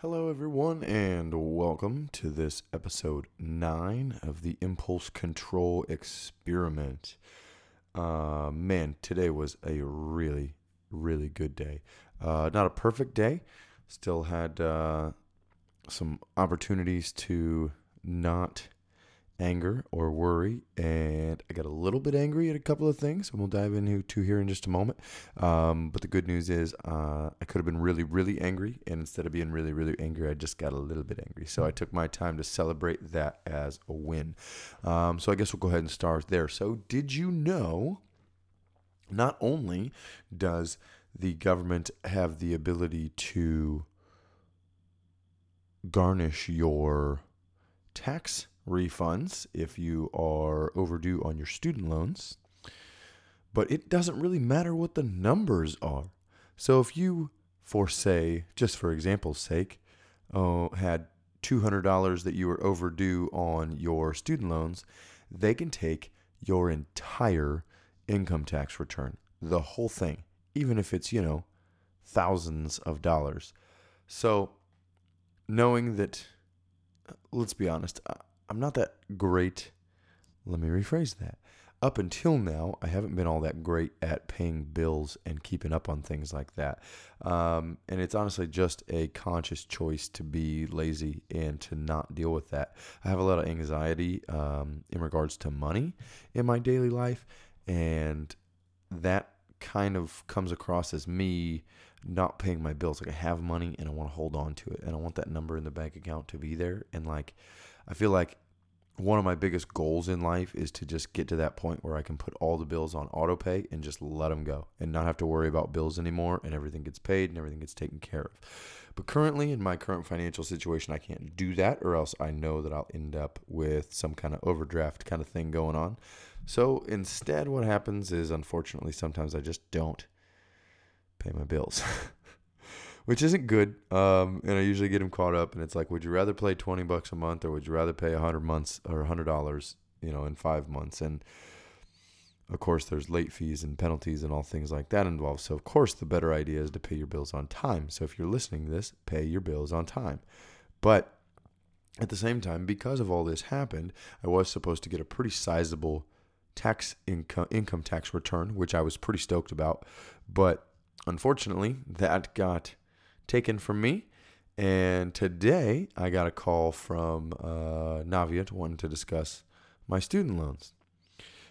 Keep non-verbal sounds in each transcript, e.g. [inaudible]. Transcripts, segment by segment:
Hello, everyone, and welcome to this episode 9 of the Impulse Control Experiment. Uh, man, today was a really, really good day. Uh, not a perfect day, still had uh, some opportunities to not anger or worry, and I got a little bit angry at a couple of things, and we'll dive into here in just a moment. Um, but the good news is, uh, I could have been really, really angry, and instead of being really, really angry, I just got a little bit angry. So I took my time to celebrate that as a win. Um, so I guess we'll go ahead and start there. So, did you know? Not only does the government have the ability to garnish your tax refunds if you are overdue on your student loans. But it doesn't really matter what the numbers are. So if you, for say, just for example's sake, uh, had $200 that you were overdue on your student loans, they can take your entire income tax return, the whole thing, even if it's, you know, thousands of dollars. So knowing that, let's be honest, I'm not that great. Let me rephrase that. Up until now, I haven't been all that great at paying bills and keeping up on things like that. Um, and it's honestly just a conscious choice to be lazy and to not deal with that. I have a lot of anxiety um, in regards to money in my daily life, and that kind of comes across as me not paying my bills. Like I have money and I want to hold on to it, and I want that number in the bank account to be there. And like, I feel like one of my biggest goals in life is to just get to that point where I can put all the bills on autopay and just let them go and not have to worry about bills anymore and everything gets paid and everything gets taken care of. But currently, in my current financial situation, I can't do that or else I know that I'll end up with some kind of overdraft kind of thing going on. So instead, what happens is unfortunately, sometimes I just don't pay my bills. [laughs] which isn't good. Um, and I usually get them caught up, and it's like, would you rather pay twenty bucks a month, or would you rather pay a hundred months or a hundred dollars, you know, in five months? And of course, there's late fees and penalties and all things like that involved. So of course, the better idea is to pay your bills on time. So if you're listening to this, pay your bills on time. But at the same time, because of all this happened, I was supposed to get a pretty sizable tax income income tax return, which I was pretty stoked about. But unfortunately, that got taken from me. And today I got a call from uh, Navient wanting to discuss my student loans.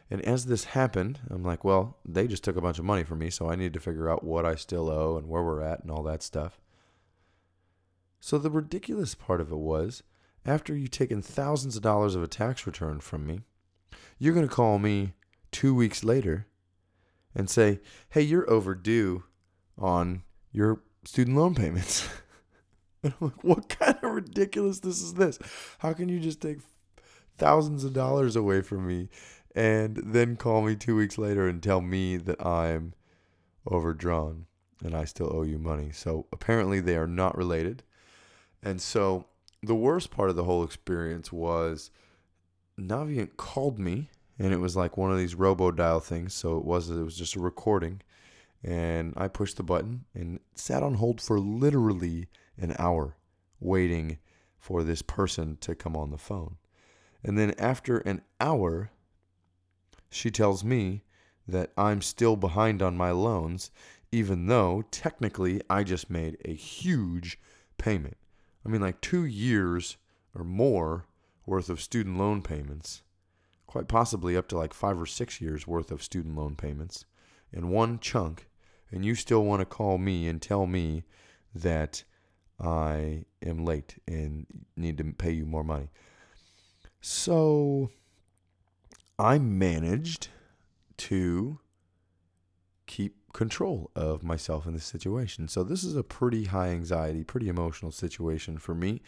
And as this happened, I'm like, well, they just took a bunch of money from me, so I need to figure out what I still owe and where we're at and all that stuff. So the ridiculous part of it was, after you've taken thousands of dollars of a tax return from me, you're going to call me two weeks later and say, hey, you're overdue on your student loan payments. [laughs] and I'm like, what kind of ridiculousness is this? How can you just take thousands of dollars away from me and then call me two weeks later and tell me that I'm overdrawn and I still owe you money? So apparently they are not related. And so the worst part of the whole experience was Navient called me and it was like one of these robo dial things. So it was it was just a recording and I pushed the button and sat on hold for literally an hour waiting for this person to come on the phone. And then after an hour, she tells me that I'm still behind on my loans, even though technically I just made a huge payment. I mean, like two years or more worth of student loan payments, quite possibly up to like five or six years worth of student loan payments in one chunk, and you still want to call me and tell me that I am late and need to pay you more money. So I managed to keep control of myself in this situation. So this is a pretty high anxiety, pretty emotional situation for me.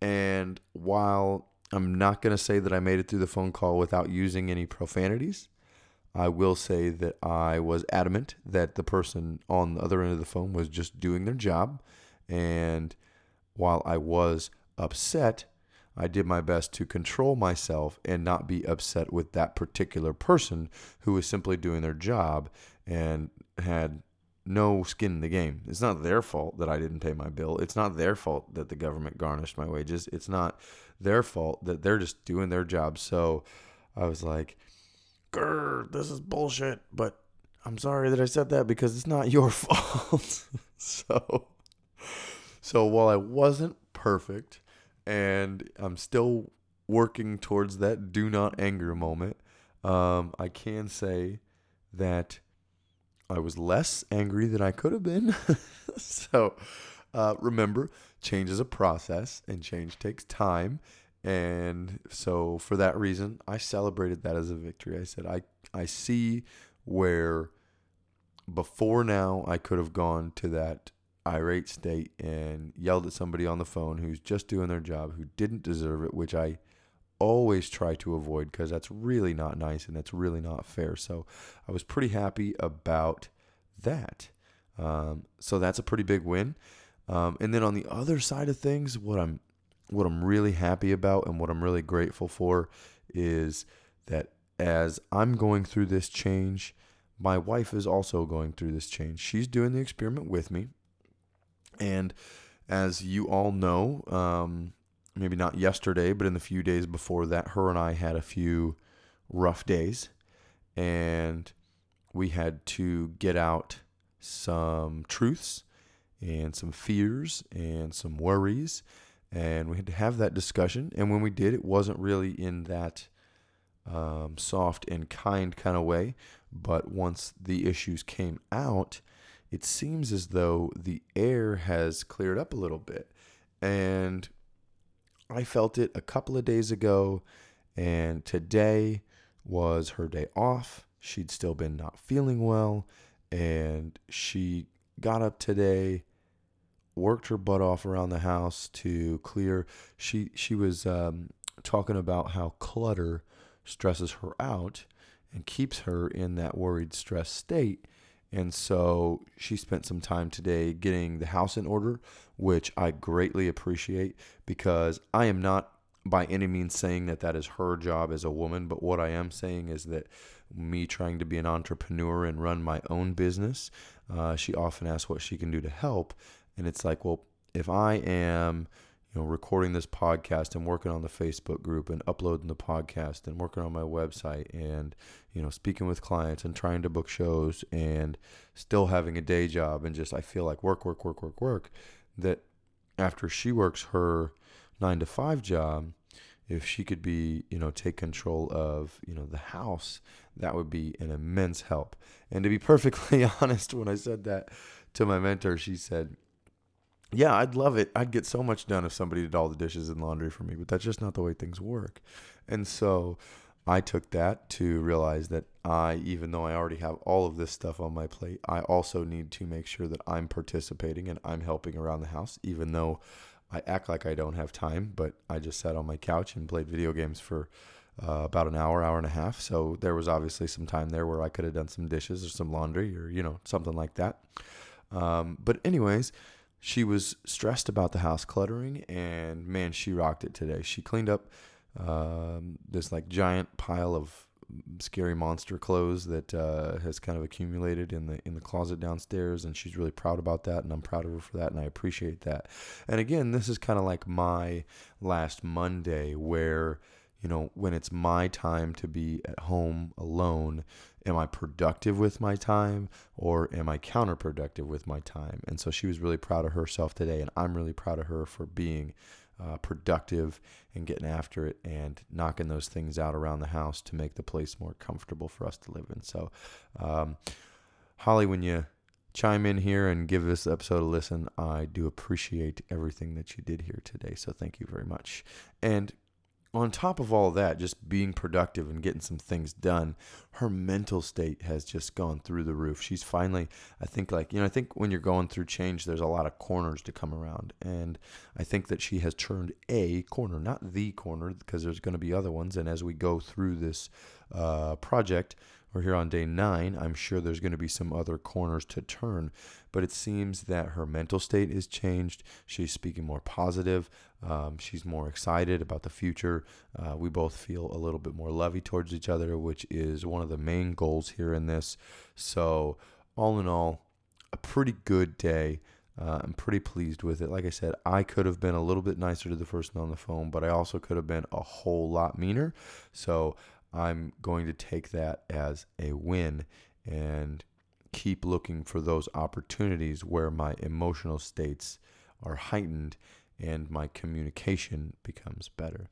And while I'm not going to say that I made it through the phone call without using any profanities, I will say that I was adamant that the person on the other end of the phone was just doing their job. And while I was upset, I did my best to control myself and not be upset with that particular person who was simply doing their job and had no skin in the game. It's not their fault that I didn't pay my bill. It's not their fault that the government garnished my wages. It's not their fault that they're just doing their job. So I was like, Grr, this is bullshit, but I'm sorry that I said that because it's not [laughs] your fault. so so while I wasn't perfect and I'm still working towards that do not anger moment, um, I can say that I was less angry than I could have been. [laughs] so uh, remember, change is a process and change takes time. And so for that reason, I celebrated that as a victory. I said, I, I see where before now I could have gone to that irate state and yelled at somebody on the phone who's just doing their job, who didn't deserve it, which I always try to avoid because that's really not nice and that's really not fair. So I was pretty happy about that. Um, so that's a pretty big win. Um, and then on the other side of things, what I'm what I'm really happy about and what I'm really grateful for is that as I'm going through this change, my wife is also going through this change. She's doing the experiment with me. And as you all know, um, maybe not yesterday, but in the few days before that, her and I had a few rough days. And we had to get out some truths and some fears and some worries. And we had to have that discussion. And when we did, it wasn't really in that um, soft and kind kind of way. But once the issues came out, it seems as though the air has cleared up a little bit. And I felt it a couple of days ago, and today was her day off. She'd still been not feeling well, and she got up today, worked her butt off around the house to clear. She she was um, talking about how clutter stresses her out and keeps her in that worried, stressed state. And so she spent some time today getting the house in order, which I greatly appreciate because I am not by any means saying that that is her job as a woman, but what I am saying is that me trying to be an entrepreneur and run my own business, uh, she often asks what she can do to help. And it's like, well, if I am you know, recording this podcast and working on the Facebook group and uploading the podcast and working on my website and, you know, speaking with clients and trying to book shows and still having a day job and just I feel like work, work, work, work, work, that after she works her nine to five job, if she could be, you know, take control of, you know, the house, that would be an immense help. And to be [laughs] perfectly honest, when I said that to my mentor, she said, yeah, I'd love it. I'd get so much done if somebody did all the dishes and laundry for me, but that's just not the way things work. And so I took that to realize that I, even though I already have all of this stuff on my plate, I also need to make sure that I'm participating and I'm helping around the house, even though I act like I don't have time, but I just sat on my couch and played video games for uh, about an hour, hour and a half. So there was obviously some time there where I could have done some dishes or some laundry or, you know, something like that. Um, but, anyways, she was stressed about the house cluttering, and man, she rocked it today. She cleaned up um, this like giant pile of scary monster clothes that uh, has kind of accumulated in the in the closet downstairs, and she's really proud about that, and I'm proud of her for that, and I appreciate that. And again, this is kind of like my last Monday where you know when it's my time to be at home alone am I productive with my time or am I counterproductive with my time? And so she was really proud of herself today, and I'm really proud of her for being uh, productive and getting after it and knocking those things out around the house to make the place more comfortable for us to live in. So, um, Holly, when you chime in here and give this episode a listen, I do appreciate everything that you did here today. So, thank you very much. And on top of all that, just being productive and getting some things done, her mental state has just gone through the roof. She's finally, I think, like, you know, I think when you're going through change, there's a lot of corners to come around. And I think that she has turned a corner, not the corner, because there's going to be other ones. And as we go through this uh, project, we're here on day nine. I'm sure there's going to be some other corners to turn, but it seems that her mental state is changed. She's speaking more positive. Um, she's more excited about the future. Uh, we both feel a little bit more lovey towards each other, which is one of the main goals here in this. So, all in all, a pretty good day. Uh, I'm pretty pleased with it. Like I said, I could have been a little bit nicer to the person on the phone, but I also could have been a whole lot meaner. So I'm going to take that as a win and keep looking for those opportunities where my emotional states are heightened and my communication becomes better.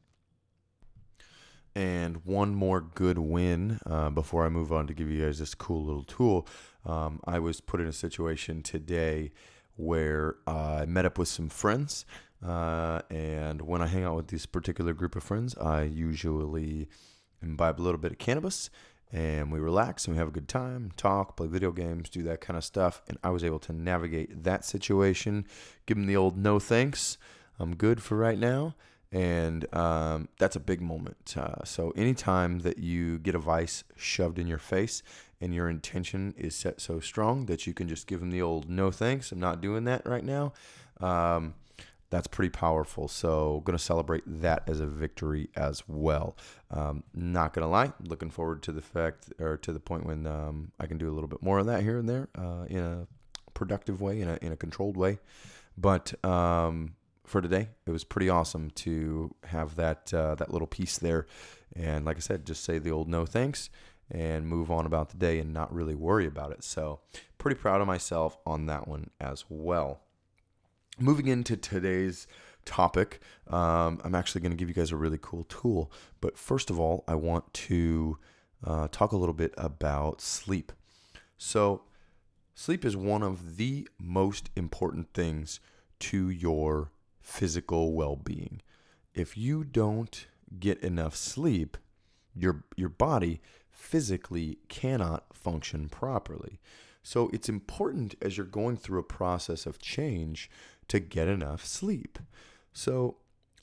And one more good win uh, before I move on to give you guys this cool little tool. Um, I was put in a situation today where I met up with some friends. Uh, and when I hang out with this particular group of friends, I usually imbibe a little bit of cannabis and we relax and we have a good time, talk, play video games, do that kind of stuff. And I was able to navigate that situation, give them the old no thanks. I'm good for right now. And um, that's a big moment. Uh, so, anytime that you get a vice shoved in your face and your intention is set so strong that you can just give them the old no thanks, I'm not doing that right now. Um, that's pretty powerful. So, going to celebrate that as a victory as well. Um, not going to lie, looking forward to the fact or to the point when um, I can do a little bit more of that here and there uh, in a productive way, in a, in a controlled way. But um, for today, it was pretty awesome to have that uh, that little piece there. And like I said, just say the old no thanks and move on about the day and not really worry about it. So, pretty proud of myself on that one as well moving into today's topic, um, I'm actually going to give you guys a really cool tool. But first of all, I want to uh, talk a little bit about sleep. So, sleep is one of the most important things to your physical well being. If you don't get enough sleep, your, your body physically cannot function properly. So, it's important as you're going through a process of change to get enough sleep. So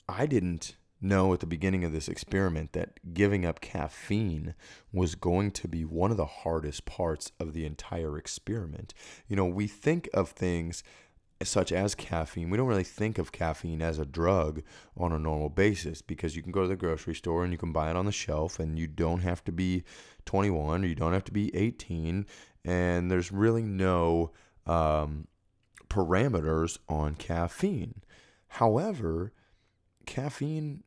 I didn't know at the beginning of this experiment that giving up caffeine was going to be one of the hardest parts of the entire experiment. You know, we think of things such as caffeine. We don't really think of caffeine as a drug on a normal basis because you can go to the grocery store and you can buy it on the shelf and you don't have to be 21 or you don't have to be 18 and there's really no um, parameters on caffeine. However, caffeine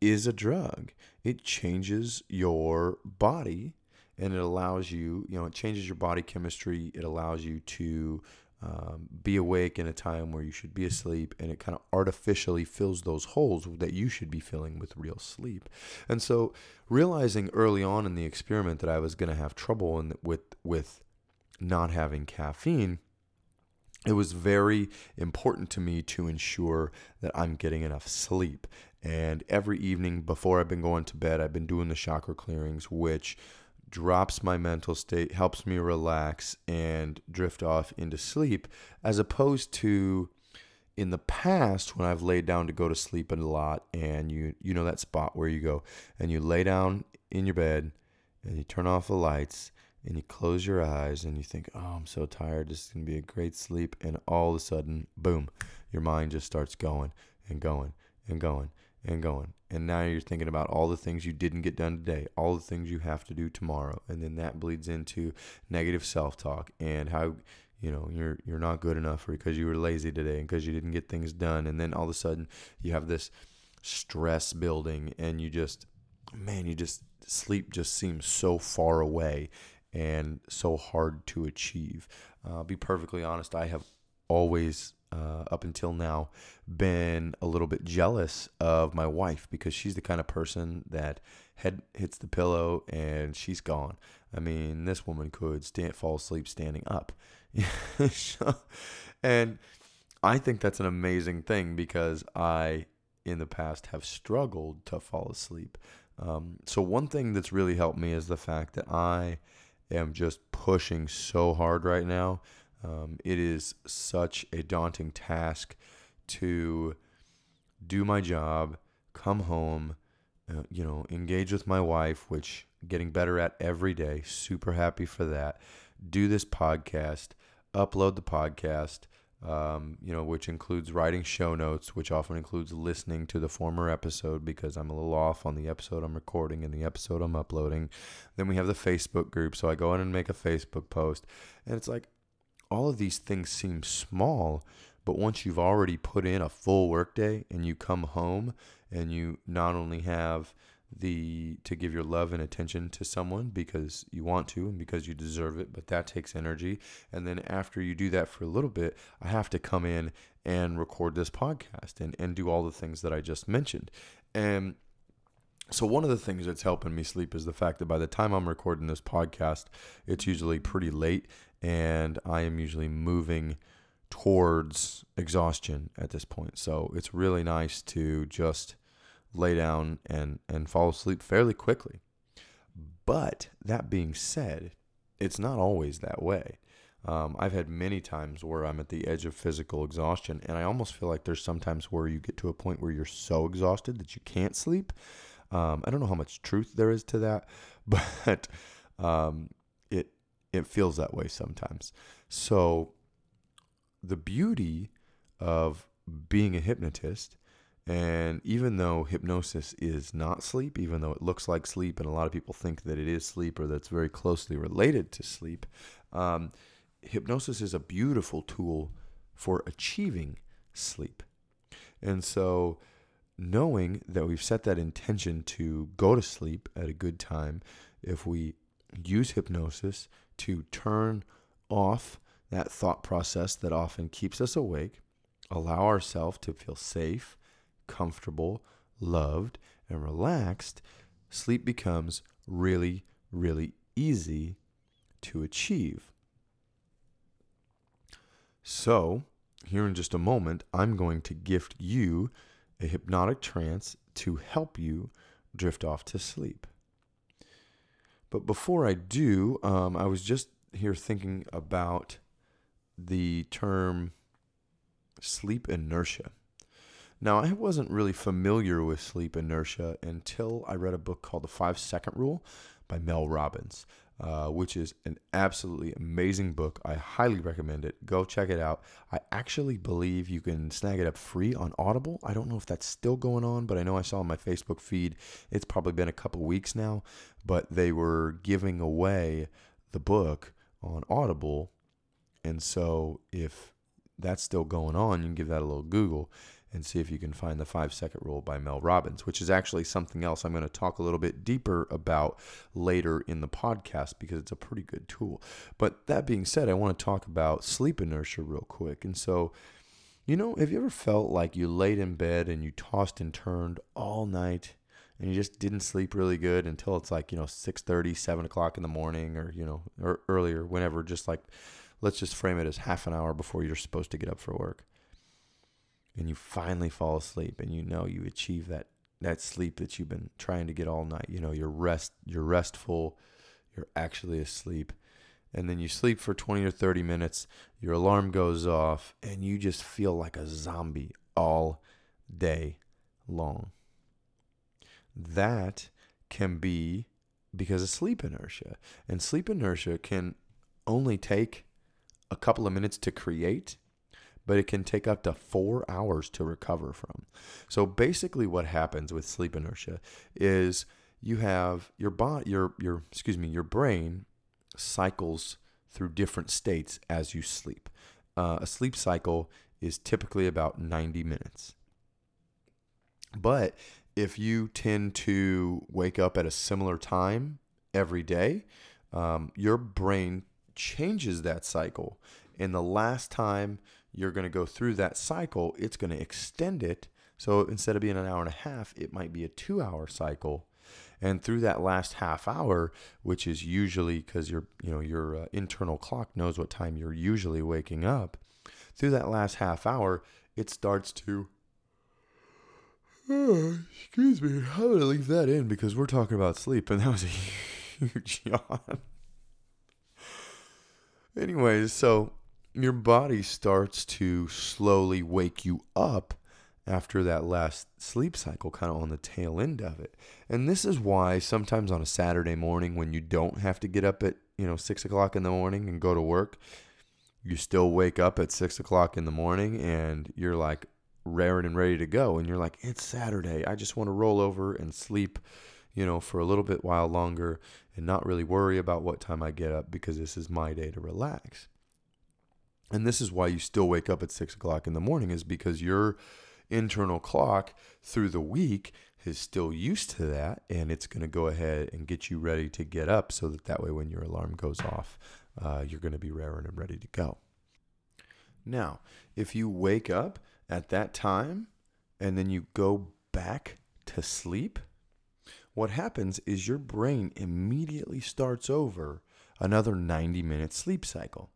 is a drug. It changes your body and it allows you, you know, it changes your body chemistry. It allows you to um, be awake in a time where you should be asleep, and it kind of artificially fills those holes that you should be filling with real sleep. And so, realizing early on in the experiment that I was going to have trouble in, with with not having caffeine, it was very important to me to ensure that I'm getting enough sleep. And every evening before I've been going to bed, I've been doing the chakra clearings, which drops my mental state, helps me relax and drift off into sleep, as opposed to in the past when I've laid down to go to sleep a lot and you you know that spot where you go and you lay down in your bed and you turn off the lights and you close your eyes and you think, oh, I'm so tired. This is going to be a great sleep. And all of a sudden, boom, your mind just starts going and going and going and going. And now you're thinking about all the things you didn't get done today, all the things you have to do tomorrow. And then that bleeds into negative self talk and how. You know, you're you're not good enough because you were lazy today and because you didn't get things done. And then all of a sudden you have this stress building and you just man, you just sleep just seems so far away and so hard to achieve. Uh, be perfectly honest, I have always, uh, up until now, been a little bit jealous of my wife because she's the kind of person that head hits the pillow and she's gone. I mean, this woman could stand, fall asleep standing up. [laughs] and I think that's an amazing thing because I, in the past, have struggled to fall asleep. Um, so, one thing that's really helped me is the fact that I am just pushing so hard right now. Um, it is such a daunting task to do my job, come home, uh, you know, engage with my wife, which getting better at every day. Super happy for that. Do this podcast, upload the podcast, um, you know, which includes writing show notes, which often includes listening to the former episode because I'm a little off on the episode I'm recording and the episode I'm uploading. Then we have the Facebook group, so I go in and make a Facebook post, and it's like all of these things seem small, but once you've already put in a full workday and you come home and you not only have the to give your love and attention to someone because you want to and because you deserve it, but that takes energy. And then after you do that for a little bit, I have to come in and record this podcast and, and do all the things that I just mentioned. And so one of the things that's helping me sleep is the fact that by the time I'm recording this podcast, it's usually pretty late and I am usually moving towards exhaustion at this point. So it's really nice to just lay down and, and fall asleep fairly quickly. But that being said, it's not always that way. Um, I've had many times where I'm at the edge of physical exhaustion, and I almost feel like there's sometimes where you get to a point where you're so exhausted that you can't sleep. Um, I don't know how much truth there is to that, [laughs] but um, it it feels that way sometimes. So the beauty of being a hypnotist and even though hypnosis is not sleep, even though it looks like sleep, and a lot of people think that it is sleep or that's very closely related to sleep, um, hypnosis is a beautiful tool for achieving sleep. And so, knowing that we've set that intention to go to sleep at a good time, if we use hypnosis to turn off that thought process that often keeps us awake, allow ourselves to feel safe comfortable, loved, and relaxed, sleep becomes really, really easy to achieve. So, here in just a moment, I'm going to gift you a hypnotic trance to help you drift off to sleep. But before I do, um, I was just here thinking about the term sleep inertia. Now, I wasn't really familiar with sleep inertia until I read a book called The Five Second Rule by Mel Robbins, uh, which is an absolutely amazing book. I highly recommend it. Go check it out. I actually believe you can snag it up free on Audible. I don't know if that's still going on, but I know I saw on my Facebook feed. It's probably been a couple weeks now, but they were giving away the book on Audible. And so if that's still going on, you can give that a little Google and see if you can find the five second rule by Mel Robbins, which is actually something else I'm going to talk a little bit deeper about later in the podcast because it's a pretty good tool. But that being said, I want to talk about sleep inertia real quick. And so, you know, have you ever felt like you laid in bed and you tossed and turned all night and you just didn't sleep really good until it's like, you know, 6 7 o'clock in the morning or, you know, or earlier, whenever, just like, let's just frame it as half an hour before you're supposed to get up for work and you finally fall asleep and you know you achieve that that sleep that you've been trying to get all night. You know you're rest you're restful you're actually asleep. And then you sleep for 20 or 30 minutes your alarm goes off and you just feel like a zombie all day long. That can be because of sleep inertia. And sleep inertia can only take a couple of minutes to create but it can take up to four hours to recover from. So basically, what happens with sleep inertia is you have your body, your your excuse me, your brain cycles through different states as you sleep. Uh, a sleep cycle is typically about 90 minutes. But if you tend to wake up at a similar time every day, um, your brain changes that cycle. And the last time you're going to go through that cycle, it's going to extend it. So instead of being an hour and a half, it might be a two hour cycle. And through that last half hour, which is usually because your you know your uh, internal clock knows what time you're usually waking up, through that last half hour, it starts to Oh, [sighs] excuse me. I'm going to leave that in because we're talking about sleep, and that was a [laughs] huge yawn. Anyways, so your body starts to slowly wake you up after that last sleep cycle, kind of on the tail end of it. And this is why sometimes on a Saturday morning, when you don't have to get up at you know six o'clock in the morning and go to work, you still wake up at six o'clock in the morning and you're like raring and ready to go. And you're like, it's Saturday. I just want to roll over and sleep, you know, for a little bit while longer and not really worry about what time I get up because this is my day to relax. And this is why you still wake up at six o'clock in the morning, is because your internal clock through the week is still used to that and it's going to go ahead and get you ready to get up so that that way when your alarm goes off uh, you're going to be raring and ready to go. Now if you wake up at that time and then you go back to sleep what happens is your brain immediately starts over another 90 minute sleep cycle.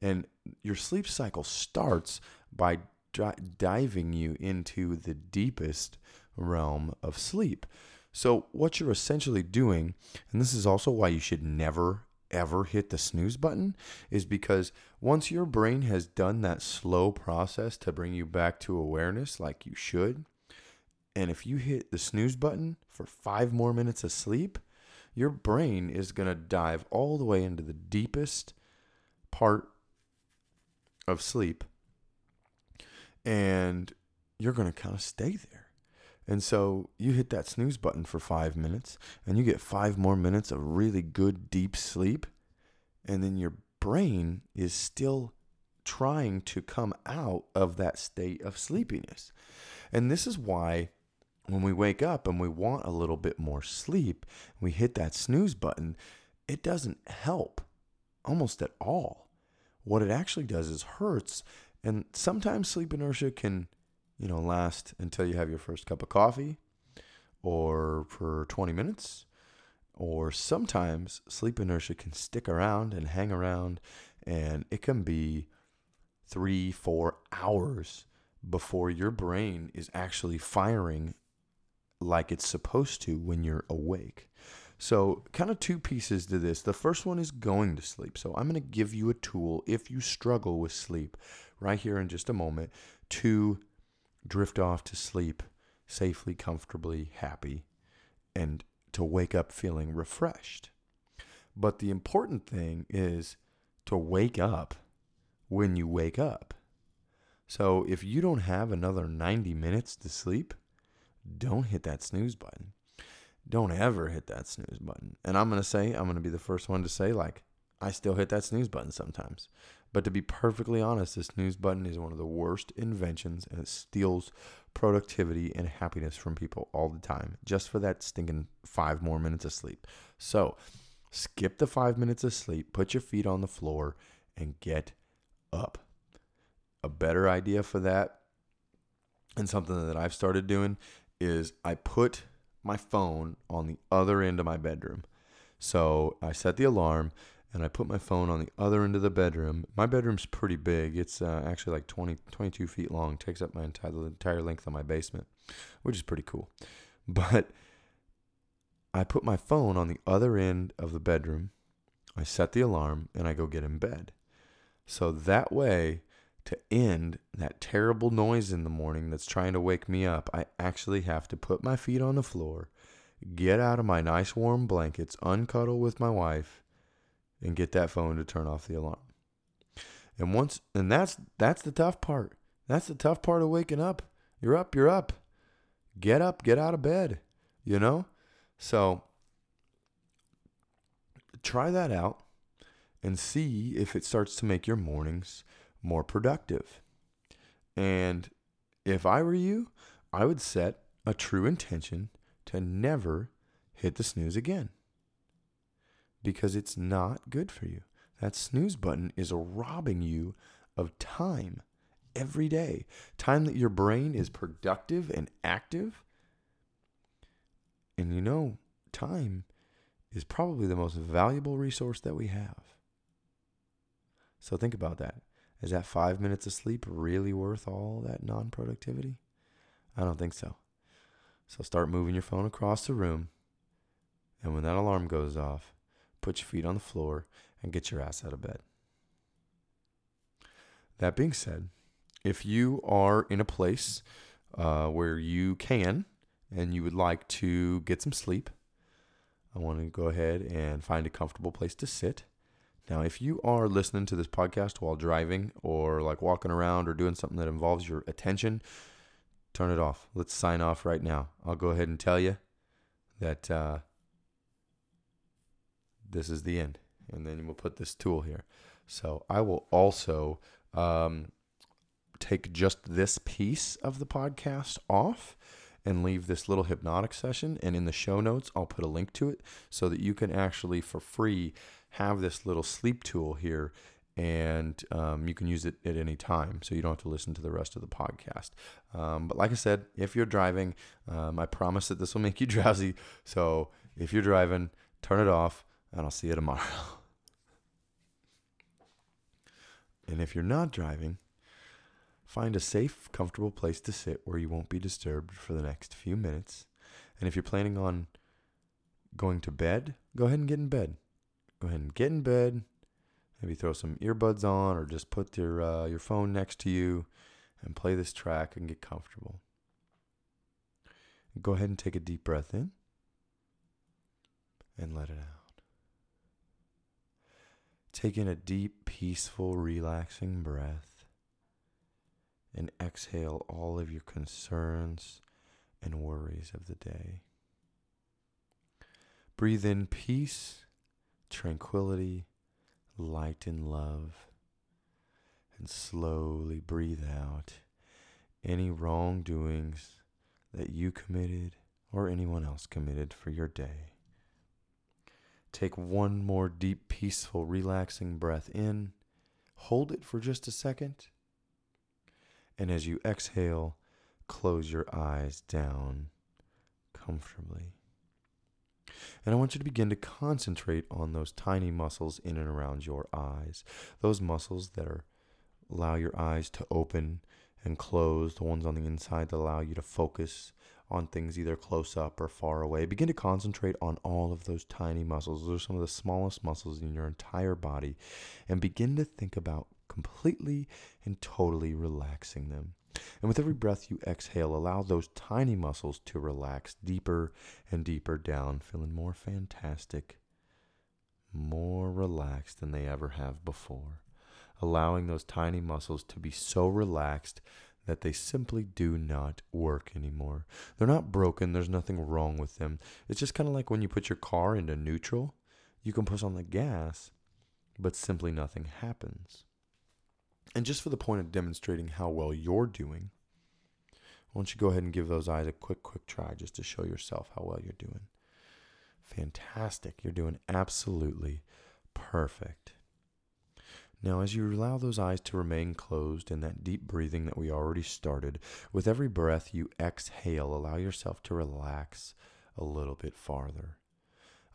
And your sleep cycle starts by diving you into the deepest realm of sleep. So, what you're essentially doing, and this is also why you should never ever hit the snooze button, is because once your brain has done that slow process to bring you back to awareness, like you should, and if you hit the snooze button for five more minutes of sleep, your brain is going to dive all the way into the deepest part of sleep and you're going to kind of stay there. And so you hit that snooze button for five minutes and you get five more minutes of really good deep sleep. And then your brain is still trying to come out of that state of sleepiness. And this is why when we wake up and we want a little bit more sleep, we hit that snooze button, it doesn't help almost at all. What it actually does is hurts and sometimes sleep inertia can, you know, last until you have your first cup of coffee or for 20 minutes. Or sometimes sleep inertia can stick around and hang around, and it can be three, four hours before your brain is actually firing like it's supposed to when you're awake. So, kind of two pieces to this. The first one is going to sleep. So, I'm going to give you a tool if you struggle with sleep right here in just a moment to drift off to sleep safely, comfortably, happy, and to wake up feeling refreshed. But the important thing is to wake up when you wake up. So if you don't have another 90 minutes to sleep, don't hit that snooze button. Don't ever hit that snooze button. And I'm going to say, I'm going to be the first one to say, like, I still hit that snooze button sometimes. But to be perfectly honest, this snooze button is one of the worst inventions and it steals productivity and happiness from people all the time just for that stinking five more minutes of sleep. So skip the five minutes of sleep, put your feet on the floor, and get up. A better idea for that, and something that I've started doing, is I put my phone on the other end of my bedroom. So I set the alarm and I put my phone on the other end of the bedroom. My bedroom's pretty big. It's uh, actually like 20, 22 feet long. Takes up my entire the entire length of my basement, which is pretty cool. [laughs] But I put my phone on the other end of the bedroom. I set the alarm and I go get in bed. So that way, to end that terrible noise in the morning that's trying to wake me up, I actually have to put my feet on the floor, get out of my nice warm blankets, uncuddle with my wife, and get that phone to turn off the alarm. And once and that's that's the tough part. That's the tough part of waking up. You're up, you're up. Get up, get out of bed, you know? So try that out and see if it starts to make your mornings more productive. And if I were you, I would set a true intention to never hit the snooze again because it's not good for you. That snooze button is robbing you of time every day. Time that your brain is productive and active. And you know, time is probably the most valuable resource that we have. So think about that. Is that five minutes of sleep really worth all that non productivity? I don't think so. So start moving your phone across the room. And when that alarm goes off, put your feet on the floor, and get your ass out of bed. That being said, if you are in a place uh, where you can and you would like to get some sleep, I want to go ahead and find a comfortable place to sit. Now, if you are listening to this podcast while driving or like walking around or doing something that involves your attention, turn it off. Let's sign off right now. I'll go ahead and tell you that uh, this is the end. And then we'll put this tool here. So I will also um, take just this piece of the podcast off and leave this little hypnotic session. And in the show notes, I'll put a link to it so that you can actually, for free, have this little sleep tool here and um, you can use it at any time so you don't have to listen to the rest of the podcast. Um, but like i said if you're driving um, i promise that this will make you [laughs] drowsy. So if you're driving turn it off and i'll see you tomorrow. [laughs] And if you're not driving find a safe comfortable place to sit where you won't be disturbed for the next few minutes. And if you're planning on going to bed go ahead and get in bed go ahead and get in bed Maybe throw some earbuds on or just put your uh, your phone next to you and play this track and get comfortable. Go ahead and take a deep breath in and let it out. Take in a deep, peaceful, relaxing breath and exhale all of your concerns and worries of the day. Breathe in peace, tranquility, light and love. And slowly breathe out any wrongdoings that you committed or anyone else committed for your day. Take one more deep, peaceful, relaxing breath in. Hold it for just a second. And as you exhale, close your eyes down comfortably. And I want you to begin to concentrate on those tiny muscles in and around your eyes. Those muscles that are allow your eyes to open and close, the ones on the inside that allow you to focus on things either close up or far away. Begin to concentrate on all of those tiny muscles. Those are some of the smallest muscles in your entire body. And begin to think about completely and totally relaxing them. And with every breath you exhale, allow those tiny muscles to relax deeper and deeper down, feeling more fantastic, more relaxed than they ever have before. Allowing those tiny muscles to be so relaxed that they simply do not work anymore. They're not broken, there's nothing wrong with them. It's just kind of like when you put your car into neutral, you can push on the gas, but simply nothing happens. And just for the point of demonstrating how well you're doing, why don't you go ahead and give those eyes a quick, quick try just to show yourself how well you're doing. Fantastic. You're doing absolutely perfect. Now, as you allow those eyes to remain closed in that deep breathing that we already started, with every breath you exhale, allow yourself to relax a little bit farther.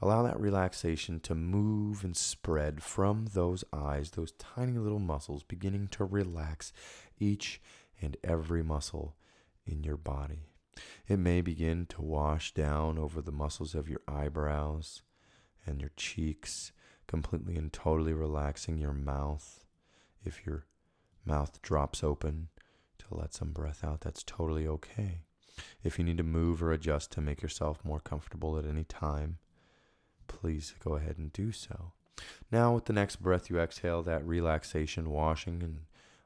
Allow that relaxation to move and spread from those eyes, those tiny little muscles, beginning to relax each and every muscle in your body. It may begin to wash down over the muscles of your eyebrows and your cheeks, completely and totally relaxing your mouth. If your mouth drops open to let some breath out, that's totally okay. If you need to move or adjust to make yourself more comfortable at any time, please go ahead and do so. Now, with the next breath, you exhale that relaxation washing and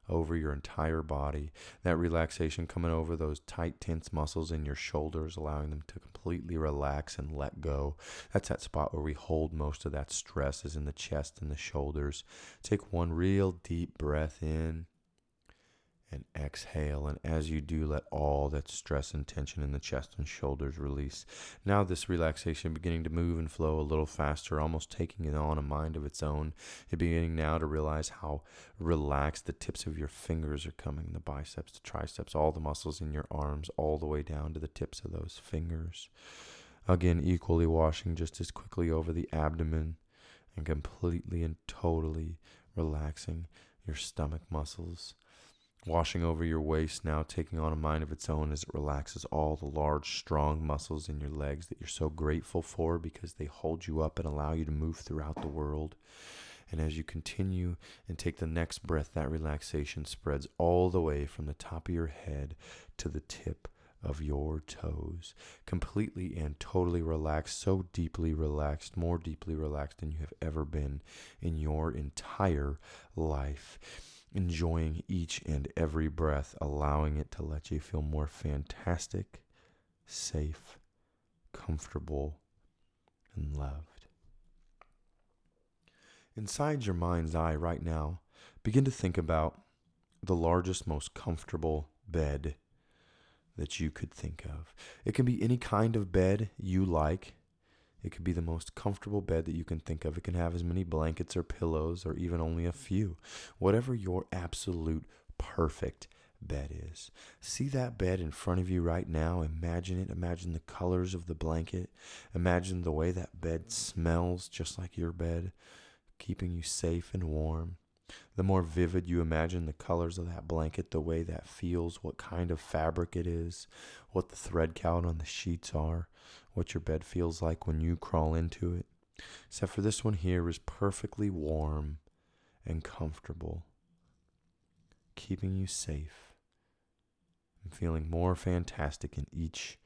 over your entire body. That relaxation coming over those tight, tense muscles in your shoulders, allowing them to completely relax and let go. That's that spot where we hold most of that stress, is in the chest and the shoulders. Take one real deep breath in and exhale. And as you do, let all that stress and tension in the chest and shoulders release. Now, this relaxation beginning to move and flow a little faster, almost taking it on a mind of its own. You're beginning now to realize how relaxed the tips of your fingers are coming the biceps, the triceps, all the muscles in your arms, all the way down to the tips of those fingers. Again, equally washing just as quickly over the abdomen and completely and totally relaxing your stomach muscles washing over your waist now, taking on a mind of its own as it relaxes all the large, strong muscles in your legs that you're so grateful for because they hold you up and allow you to move throughout the world. And as you continue and take the next breath, that relaxation spreads all the way from the top of your head to the tip of your toes, completely and totally relaxed, so deeply relaxed, more deeply relaxed than you have ever been in your entire life enjoying each and every breath, allowing it to let you feel more fantastic, safe, comfortable, and loved. Inside your mind's eye right now, begin to think about the largest, most comfortable bed that you could think of. It can be any kind of bed you like. It could be the most comfortable bed that you can think of. It can have as many blankets or pillows or even only a few. Whatever your absolute perfect bed is. See that bed in front of you right now. Imagine it. Imagine the colors of the blanket. Imagine the way that bed smells just like your bed, keeping you safe and warm. The more vivid you imagine the colors of that blanket, the way that feels, what kind of fabric it is, what the thread count on the sheets are, what your bed feels like when you crawl into it. Except for this one here is perfectly warm and comfortable, keeping you safe and feeling more fantastic in each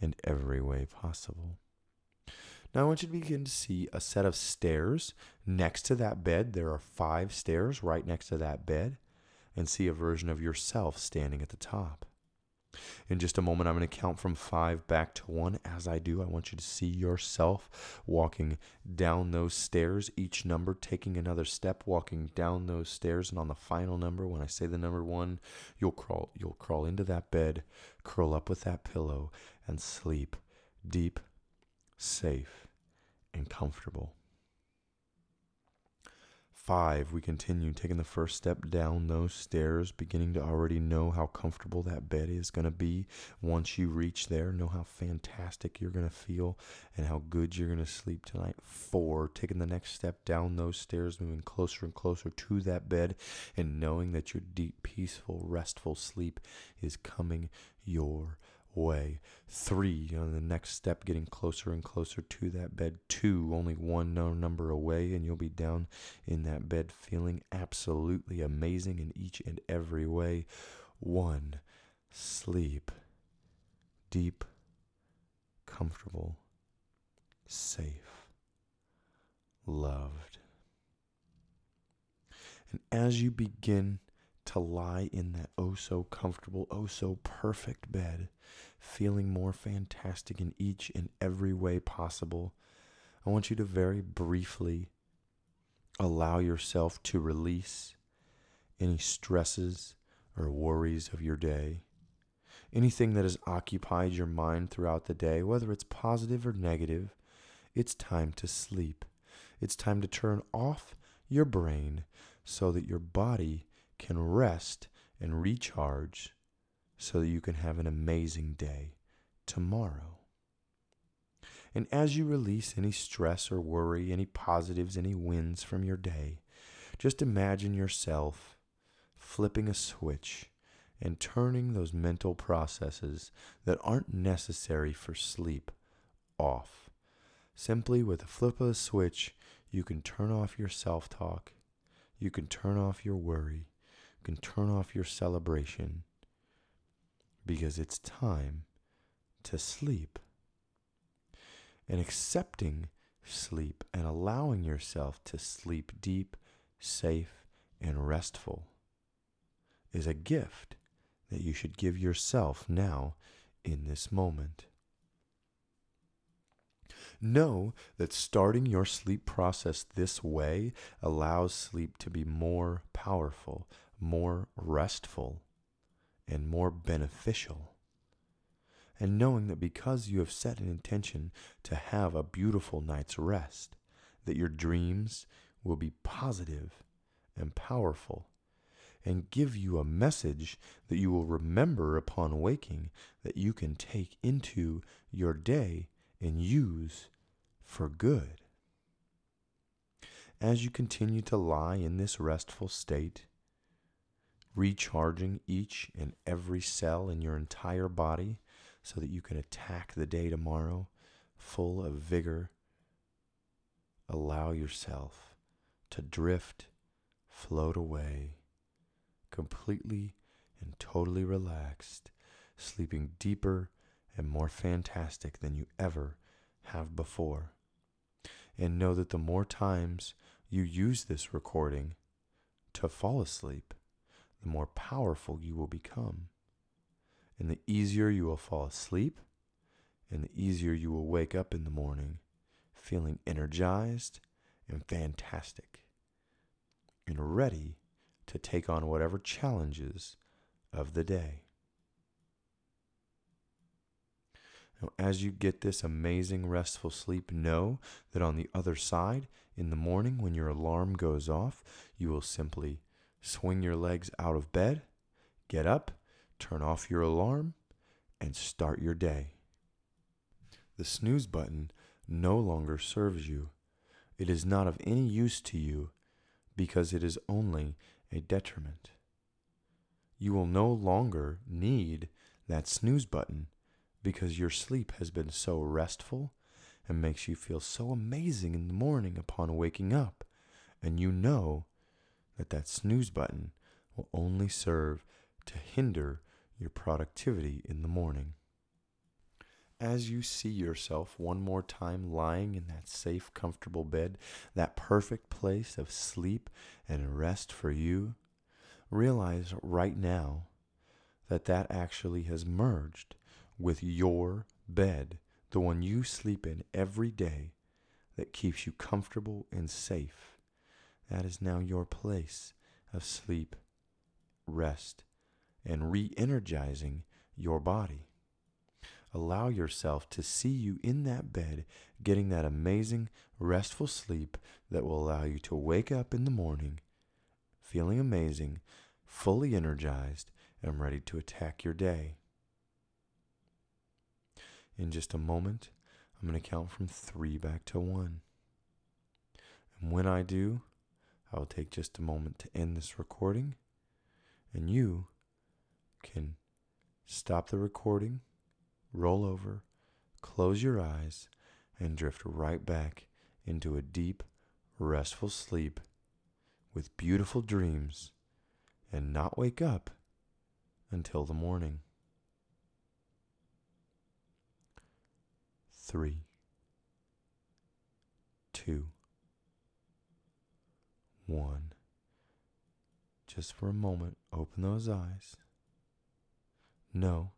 and every way possible. Now I want you to begin to see a set of stairs next to that bed. There are five stairs right next to that bed, and see a version of yourself standing at the top. In just a moment, I'm going to count from five back to one. As I do, I want you to see yourself walking down those stairs, each number taking another step, walking down those stairs. And on the final number, when I say the number one, you'll crawl, you'll crawl into that bed, curl up with that pillow, and sleep deep, safe, and comfortable. Five, we continue taking the first step down those stairs, beginning to already know how comfortable that bed is going to be. Once you reach there, know how fantastic you're going to feel and how good you're going to sleep tonight. Four, taking the next step down those stairs, moving closer and closer to that bed, and knowing that your deep, peaceful, restful sleep is coming your way. Three, on the next step, getting closer and closer to that bed. Two, only one number away, and you'll be down in that bed feeling absolutely amazing in each and every way. One, sleep. Deep, comfortable, safe, loved. And as you begin to lie in that oh so comfortable, oh so perfect bed, feeling more fantastic in each and every way possible, I want you to very briefly allow yourself to release any stresses or worries of your day. Anything that has occupied your mind throughout the day, whether it's positive or negative, it's time to sleep. It's time to turn off your brain so that your body can rest and recharge so that you can have an amazing day tomorrow. And as you release any stress or worry, any positives, any wins from your day, just imagine yourself flipping a switch and turning those mental processes that aren't necessary for sleep off. Simply with a flip of a switch, you can turn off your self talk, you can turn off your worry, can turn off your celebration because it's time to sleep. And accepting sleep and allowing yourself to sleep deep, safe, and restful is a gift that you should give yourself now in this moment. Know that starting your sleep process this way allows sleep to be more powerful, more restful and more beneficial. And knowing that because you have set an intention to have a beautiful night's rest, that your dreams will be positive and powerful and give you a message that you will remember upon waking that you can take into your day and use for good. As you continue to lie in this restful state, recharging each and every cell in your entire body so that you can attack the day tomorrow full of vigor. Allow yourself to drift, float away, completely and totally relaxed, sleeping deeper and more fantastic than you ever have before. And know that the more times you use this recording to fall asleep, the more powerful you will become. And the easier you will fall asleep, and the easier you will wake up in the morning feeling energized and fantastic and ready to take on whatever challenges of the day. Now, as you get this amazing restful sleep, know that on the other side, in the morning when your alarm goes off, you will simply swing your legs out of bed, get up, turn off your alarm, and start your day. The snooze button no longer serves you. It is not of any use to you because it is only a detriment. You will no longer need that snooze button because your sleep has been so restful and makes you feel so amazing in the morning upon waking up. And you know that that snooze button will only serve to hinder your productivity in the morning. As you see yourself one more time lying in that safe, comfortable bed, that perfect place of sleep and rest for you, realize right now that that actually has merged with your bed, the one you sleep in every day that keeps you comfortable and safe. That is now your place of sleep, rest, and re energizing your body. Allow yourself to see you in that bed, getting that amazing, restful sleep that will allow you to wake up in the morning feeling amazing, fully energized, and ready to attack your day. In just a moment, I'm going to count from three back to one. And when I do, I will take just a moment to end this recording, and you can stop the recording, roll over, close your eyes, and drift right back into a deep, restful sleep with beautiful dreams and not wake up until the morning. Three, two, one. Just for a moment, open those eyes. Know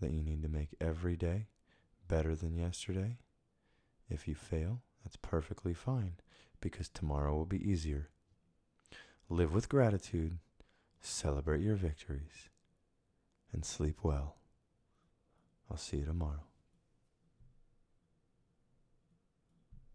that you need to make every day better than yesterday. If you fail, that's perfectly fine because tomorrow will be easier. Live with gratitude, celebrate your victories, and sleep well. I'll see you tomorrow.